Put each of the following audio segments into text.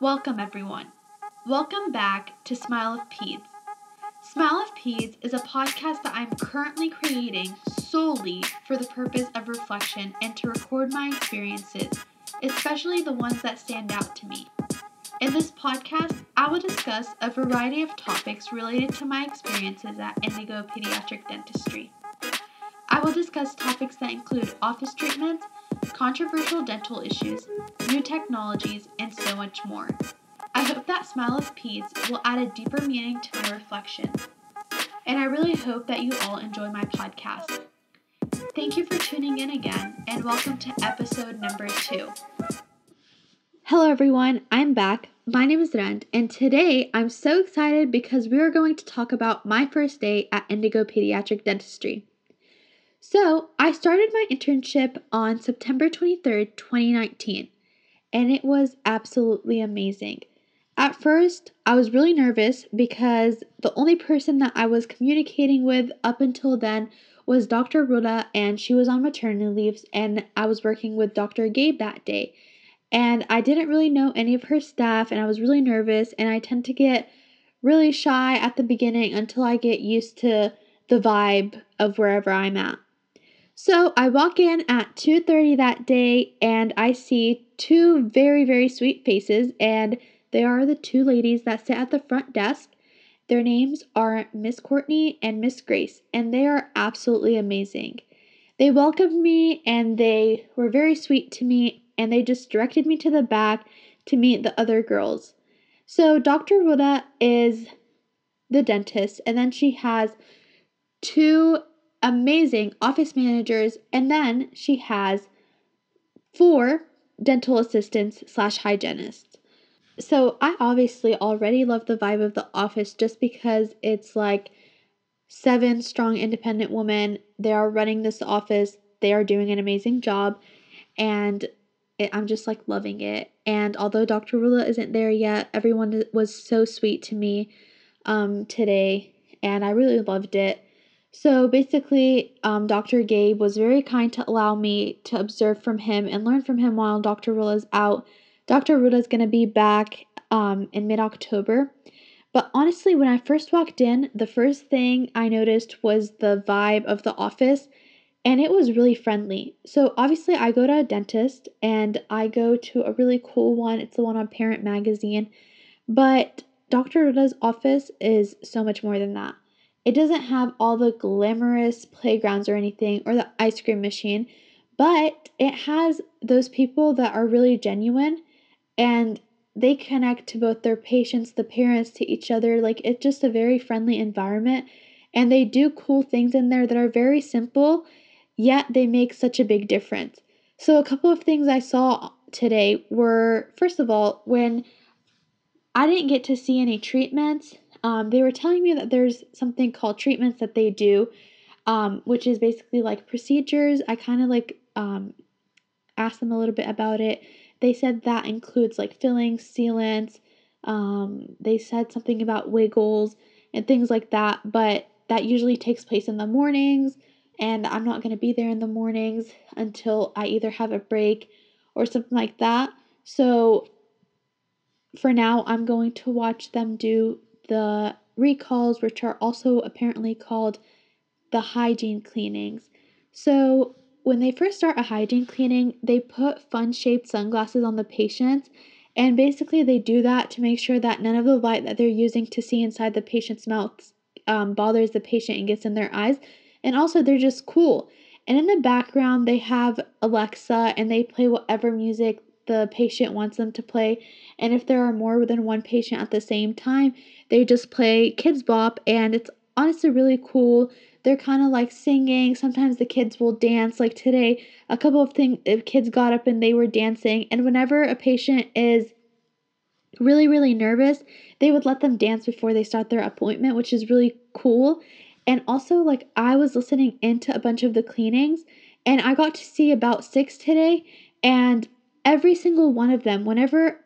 Welcome, everyone. Welcome back to Smile of Peds. Smile of Peds is a podcast that I'm currently creating solely for the purpose of reflection and to record my experiences, especially the ones that stand out to me. In this podcast, I will discuss a variety of topics related to my experiences at Indigo Pediatric Dentistry. I will discuss topics that include office treatments, controversial dental issues, new technologies, and so much more. I hope that Smile of Peds will add a deeper meaning to my reflections. And I really hope that you all enjoy my podcast. Thank you for tuning in again, and welcome to episode number two. Hello, everyone. I'm back. My name is Rand, and today I'm so excited because we are going to talk about my first day at Indigo Pediatric Dentistry. So, I started my internship on September 23rd, 2019, and it was absolutely amazing. At first, I was really nervous because the only person that I was communicating with up until then was Dr. Ruda, and she was on maternity leave, and I was working with Dr. Gabe that day. And I didn't really know any of her staff, and I was really nervous, and I tend to get really shy at the beginning until I get used to the vibe of wherever I'm at. So I walk in at 2:30 that day and I see two very very sweet faces and they are the two ladies that sit at the front desk. Their names are Miss Courtney and Miss Grace, and they are absolutely amazing. They welcomed me and they were very sweet to me, and they just directed me to the back to meet the other girls. So, Dr. Ruda is the dentist, and then she has two amazing office managers, and then she has four dental assistants slash hygienists. So I obviously already love the vibe of the office just because it's like seven strong independent women. They are running this office. They are doing an amazing job and it, I'm just like loving it. And although Dr. Rula isn't there yet, everyone was so sweet to me um, today and I really loved it. So basically, um, Dr. Gabe was very kind to allow me to observe from him and learn from him while Dr. Rula's out Dr. Ruda is going to be back um, in mid October. But honestly, when I first walked in, the first thing I noticed was the vibe of the office, and it was really friendly. So, obviously, I go to a dentist and I go to a really cool one. It's the one on Parent Magazine. But Dr. Ruda's office is so much more than that. It doesn't have all the glamorous playgrounds or anything or the ice cream machine, but it has those people that are really genuine and they connect to both their patients, the parents, to each other. Like it's just a very friendly environment. And they do cool things in there that are very simple, yet they make such a big difference. So, a couple of things I saw today were first of all, when I didn't get to see any treatments, um, they were telling me that there's something called treatments that they do, um, which is basically like procedures. I kind of like um, asked them a little bit about it they said that includes like fillings, sealants. Um, they said something about wiggles and things like that, but that usually takes place in the mornings, and I'm not going to be there in the mornings until I either have a break or something like that. So for now, I'm going to watch them do the recalls, which are also apparently called the hygiene cleanings. So when they first start a hygiene cleaning, they put fun shaped sunglasses on the patients. And basically, they do that to make sure that none of the light that they're using to see inside the patient's mouth um, bothers the patient and gets in their eyes. And also, they're just cool. And in the background, they have Alexa and they play whatever music the patient wants them to play. And if there are more than one patient at the same time, they just play Kidz Bop. And it's honestly really cool they're kind of like singing. Sometimes the kids will dance. Like today, a couple of things, uh, kids got up and they were dancing. And whenever a patient is really, really nervous, they would let them dance before they start their appointment, which is really cool. And also, like, I was listening into a bunch of the cleanings and I got to see about six today. And every single one of them, whenever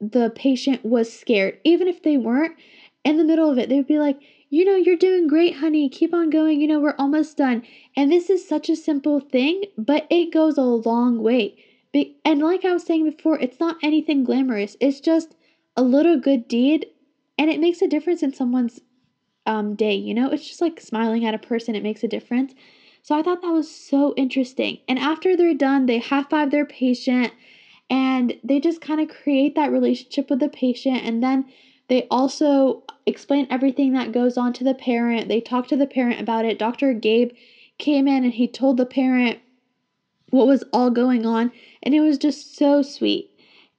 the patient was scared, even if they weren't, in the middle of it, they would be like, you know, you're doing great, honey. Keep on going. You know, we're almost done. And this is such a simple thing, but it goes a long way. and like I was saying before, it's not anything glamorous. It's just a little good deed and it makes a difference in someone's um, day. You know, it's just like smiling at a person, it makes a difference. So I thought that was so interesting. And after they're done, they high five their patient and they just kind of create that relationship with the patient. And then they also explain everything that goes on to the parent. They talk to the parent about it. Dr. Gabe came in and he told the parent what was all going on. And it was just so sweet.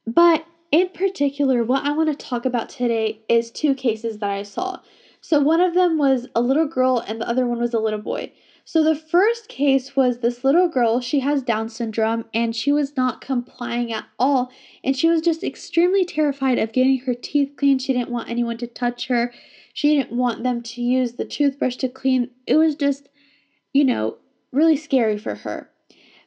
But in particular, what I want to talk about today is two cases that I saw. So one of them was a little girl and the other one was a little boy. So the first case was this little girl, she has Down syndrome and she was not complying at all and she was just extremely terrified of getting her teeth cleaned. She didn't want anyone to touch her. She didn't want them to use the toothbrush to clean. It was just, you know, really scary for her.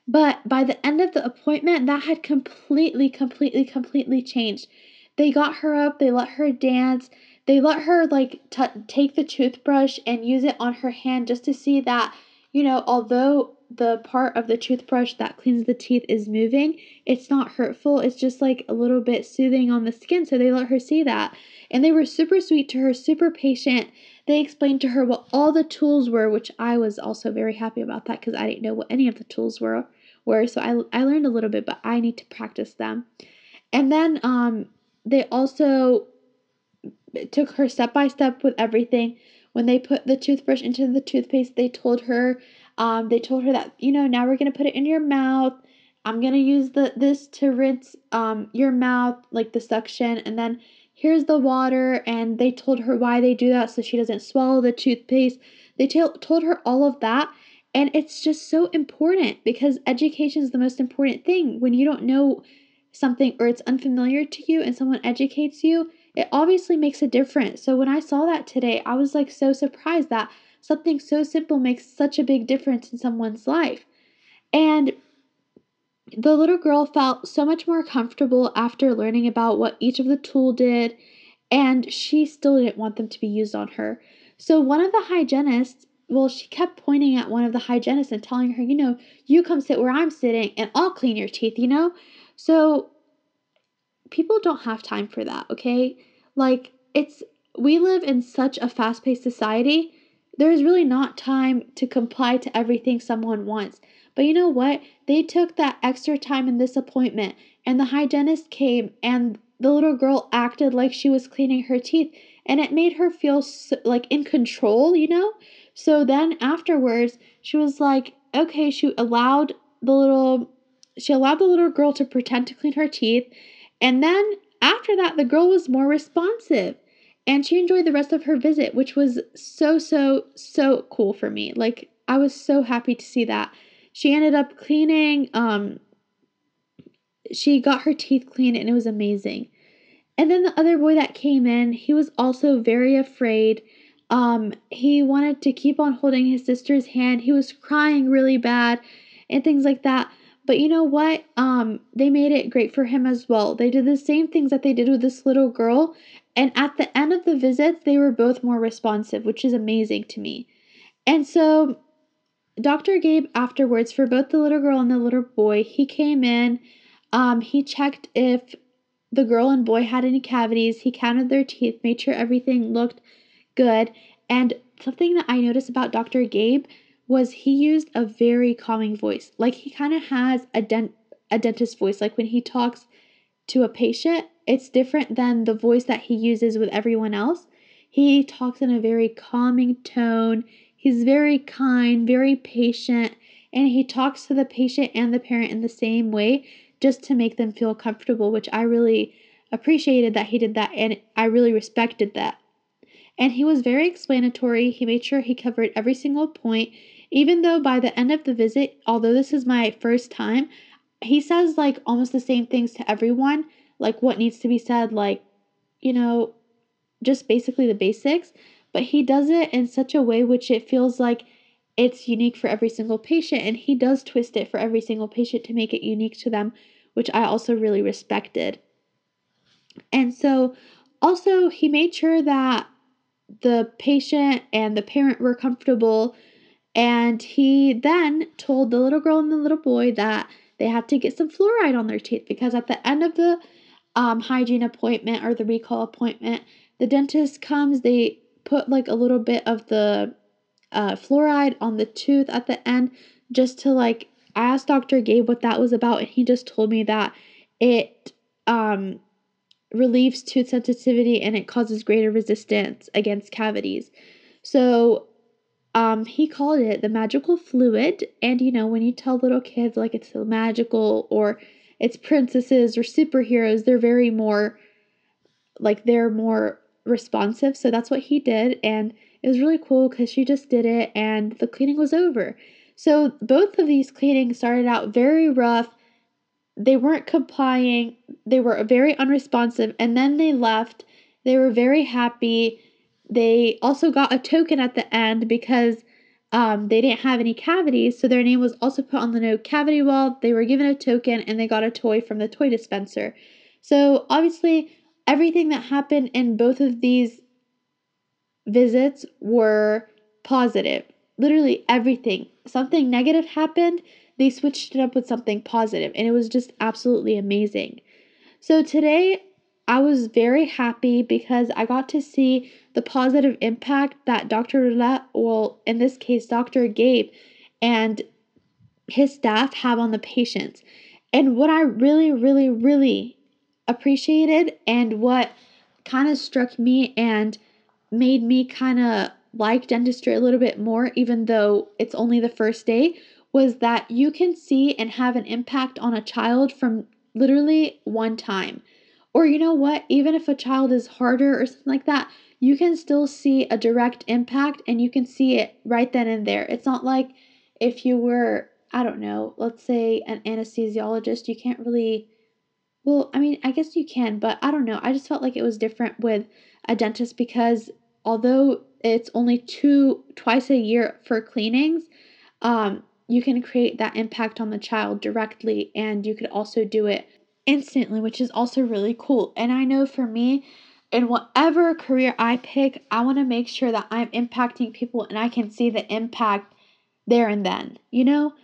But by the end of the appointment, that had completely, completely, completely changed. They got her up, they let her dance, they let her like t- take the toothbrush and use it on her hand just to see that you know although the part of the toothbrush that cleans the teeth is moving it's not hurtful. It's just like a little bit soothing on the skin so they let her see that. And they were super sweet to her super patient. They explained to her what all the tools were which i was also very happy about that because i didn't know what any of the tools were were. So I, I learned a little bit but i need to practice them. And then um they also took her step by step with everything. When they put the toothbrush into the toothpaste, they told her, um, they told her that you know now we're gonna put it in your mouth. I'm gonna use the this to rinse um your mouth like the suction, and then here's the water. And they told her why they do that so she doesn't swallow the toothpaste. They t- told her all of that. And it's just so important because education is the most important thing. When you don't know something or it's unfamiliar to you and someone educates you, it obviously makes a difference. So when I saw that today, I was like so surprised that something so simple makes such a big difference in someone's life. And the little girl felt so much more comfortable after learning about what each of the tool did, and she still didn't want them to be used on her. So one of the hygienists, well, she kept pointing at one of the hygienists and telling her, you know, you come sit where I'm sitting and I'll clean your teeth, you know? So people don't have time for that, okay? Like, it's, we live in such a fast paced society. There's really not time to comply to everything someone wants. But you know what? They took that extra time in this appointment, and the hygienist came, and the little girl acted like she was cleaning her teeth, and it made her feel so, like in control, you know? So then afterwards, she was like, okay, she allowed the little she allowed the little girl to pretend to clean her teeth, and then after that, the girl was more responsive and she enjoyed the rest of her visit, which was so, so, so cool for me. Like, I was so happy to see that. She ended up cleaning, um, she got her teeth cleaned, and it was amazing. And then the other boy that came in, he was also very afraid. Um, he wanted to keep on holding his sister's hand. He was crying really bad and things like that. But you know what? Um, they made it great for him as well. They did the same things that they did with this little girl. And at the end of the visits, they were both more responsive, which is amazing to me. And so, Dr. Gabe, afterwards, for both the little girl and the little boy, he came in. Um, he checked if the girl and boy had any cavities. He counted their teeth, made sure everything looked good. And something that I noticed about Dr. Gabe was he used a very calming voice. Like he kind of has a dent a dentist voice. Like when he talks to a patient, it's different than the voice that he uses with everyone else. He talks in a very calming tone. He's very kind, very patient, and he talks to the patient and the parent in the same way just to make them feel comfortable, which I really appreciated that he did that and I really respected that. And he was very explanatory. He made sure he covered every single point even though by the end of the visit, although this is my first time, he says like almost the same things to everyone, like what needs to be said, like, you know, just basically the basics, but he does it in such a way which it feels like it's unique for every single patient and he does twist it for every single patient to make it unique to them, which I also really respected. And so also he made sure that the patient and the parent were comfortable and he then told the little girl and the little boy that they had to get some fluoride on their teeth because at the end of the um, hygiene appointment or the recall appointment. The dentist comes, they put like a little bit of the uh, fluoride on the tooth at the end just to like I asked Dr. Gabe what that was about and he just told me that it um relieves tooth sensitivity and it causes greater resistance against cavities. So um he called it the magical fluid and you know when you tell little kids like it's magical or it's princesses or superheroes they're very more like they're more responsive so that's what he did and it was really cool because she just did it and the cleaning was over. So both of these cleanings started out very rough. They weren't complying, they were very unresponsive, and then they left. They were very happy. They also got a token at the end because um, they didn't have any cavities, so their name was also put on the no cavity wall. They were given a token and they got a toy from the toy dispenser. So, obviously, everything that happened in both of these visits were positive. Literally everything. Something negative happened, they switched it up with something positive, and it was just absolutely amazing. So today, I was very happy because I got to see the positive impact that Dr. Roulette, well, in this case, Dr. Gabe, and his staff have on the patients. And what I really, really, really appreciated and what kind of struck me and made me kind of like dentistry a little bit more, even though it's only the first day, was that you can see and have an impact on a child from literally one time. Or, you know what, even if a child is harder or something like that, you can still see a direct impact and you can see it right then and there. It's not like if you were, I don't know, let's say an anesthesiologist, you can't really well, I mean, I guess you can, but I don't know. I just felt like it was different with a dentist because although it's only two twice a year for cleanings, um, you can create that impact on the child directly and you could also do it instantly, which is also really cool. And I know for me, in whatever career I pick, I want to make sure that I'm impacting people and I can see the impact there and then. You know,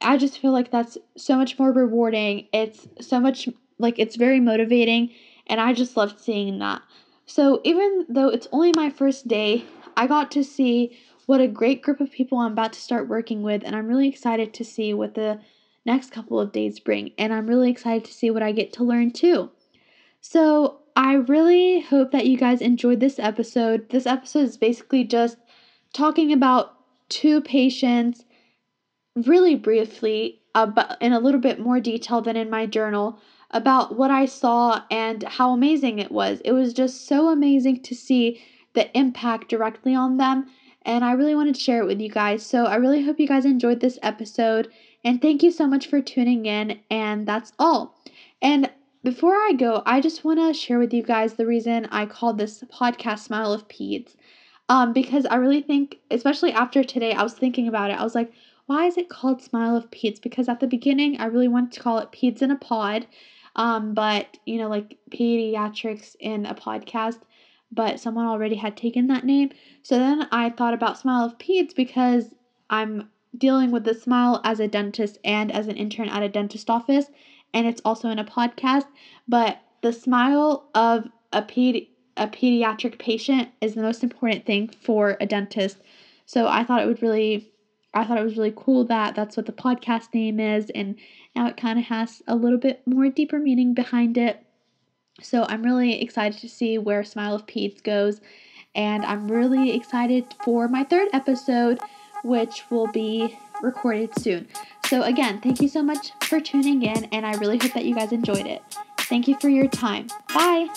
I just feel like that's so much more rewarding. It's so much like it's very motivating and I just loved seeing that. So even though it's only my first day, I got to see what a great group of people I'm about to start working with and I'm really excited to see what the next couple of days bring and I'm really excited to see what I get to learn too. So, I really hope that you guys enjoyed this episode. This episode is basically just talking about two patients really briefly, uh, but in a little bit more detail than in my journal about what I saw and how amazing it was. It was just so amazing to see the impact directly on them, and I really wanted to share it with you guys. So I really hope you guys enjoyed this episode, and thank you so much for tuning in, and that's all. And before I go, I just want to share with you guys the reason I called this podcast Smile of Peds. Um, because I really think, especially after today, I was thinking about it. I was like, why is it called Smile of Peds? Because at the beginning, I really wanted to call it Peds in a Pod, um, but you know, like pediatrics in a podcast, but someone already had taken that name. So then I thought about Smile of Peds because I'm dealing with the smile as a dentist and as an intern at a dentist office, and it's also in a podcast. But the smile of a pedi- a pediatric patient is the most important thing for a dentist. So I thought it would really I thought it was really cool that that's what the podcast name is, and now it kind of has a little bit more deeper meaning behind it. So I'm really excited to see where Smile of Peds goes, and I'm really excited for my third episode, which will be recorded soon. So, again, thank you so much for tuning in, and I really hope that you guys enjoyed it. Thank you for your time. Bye.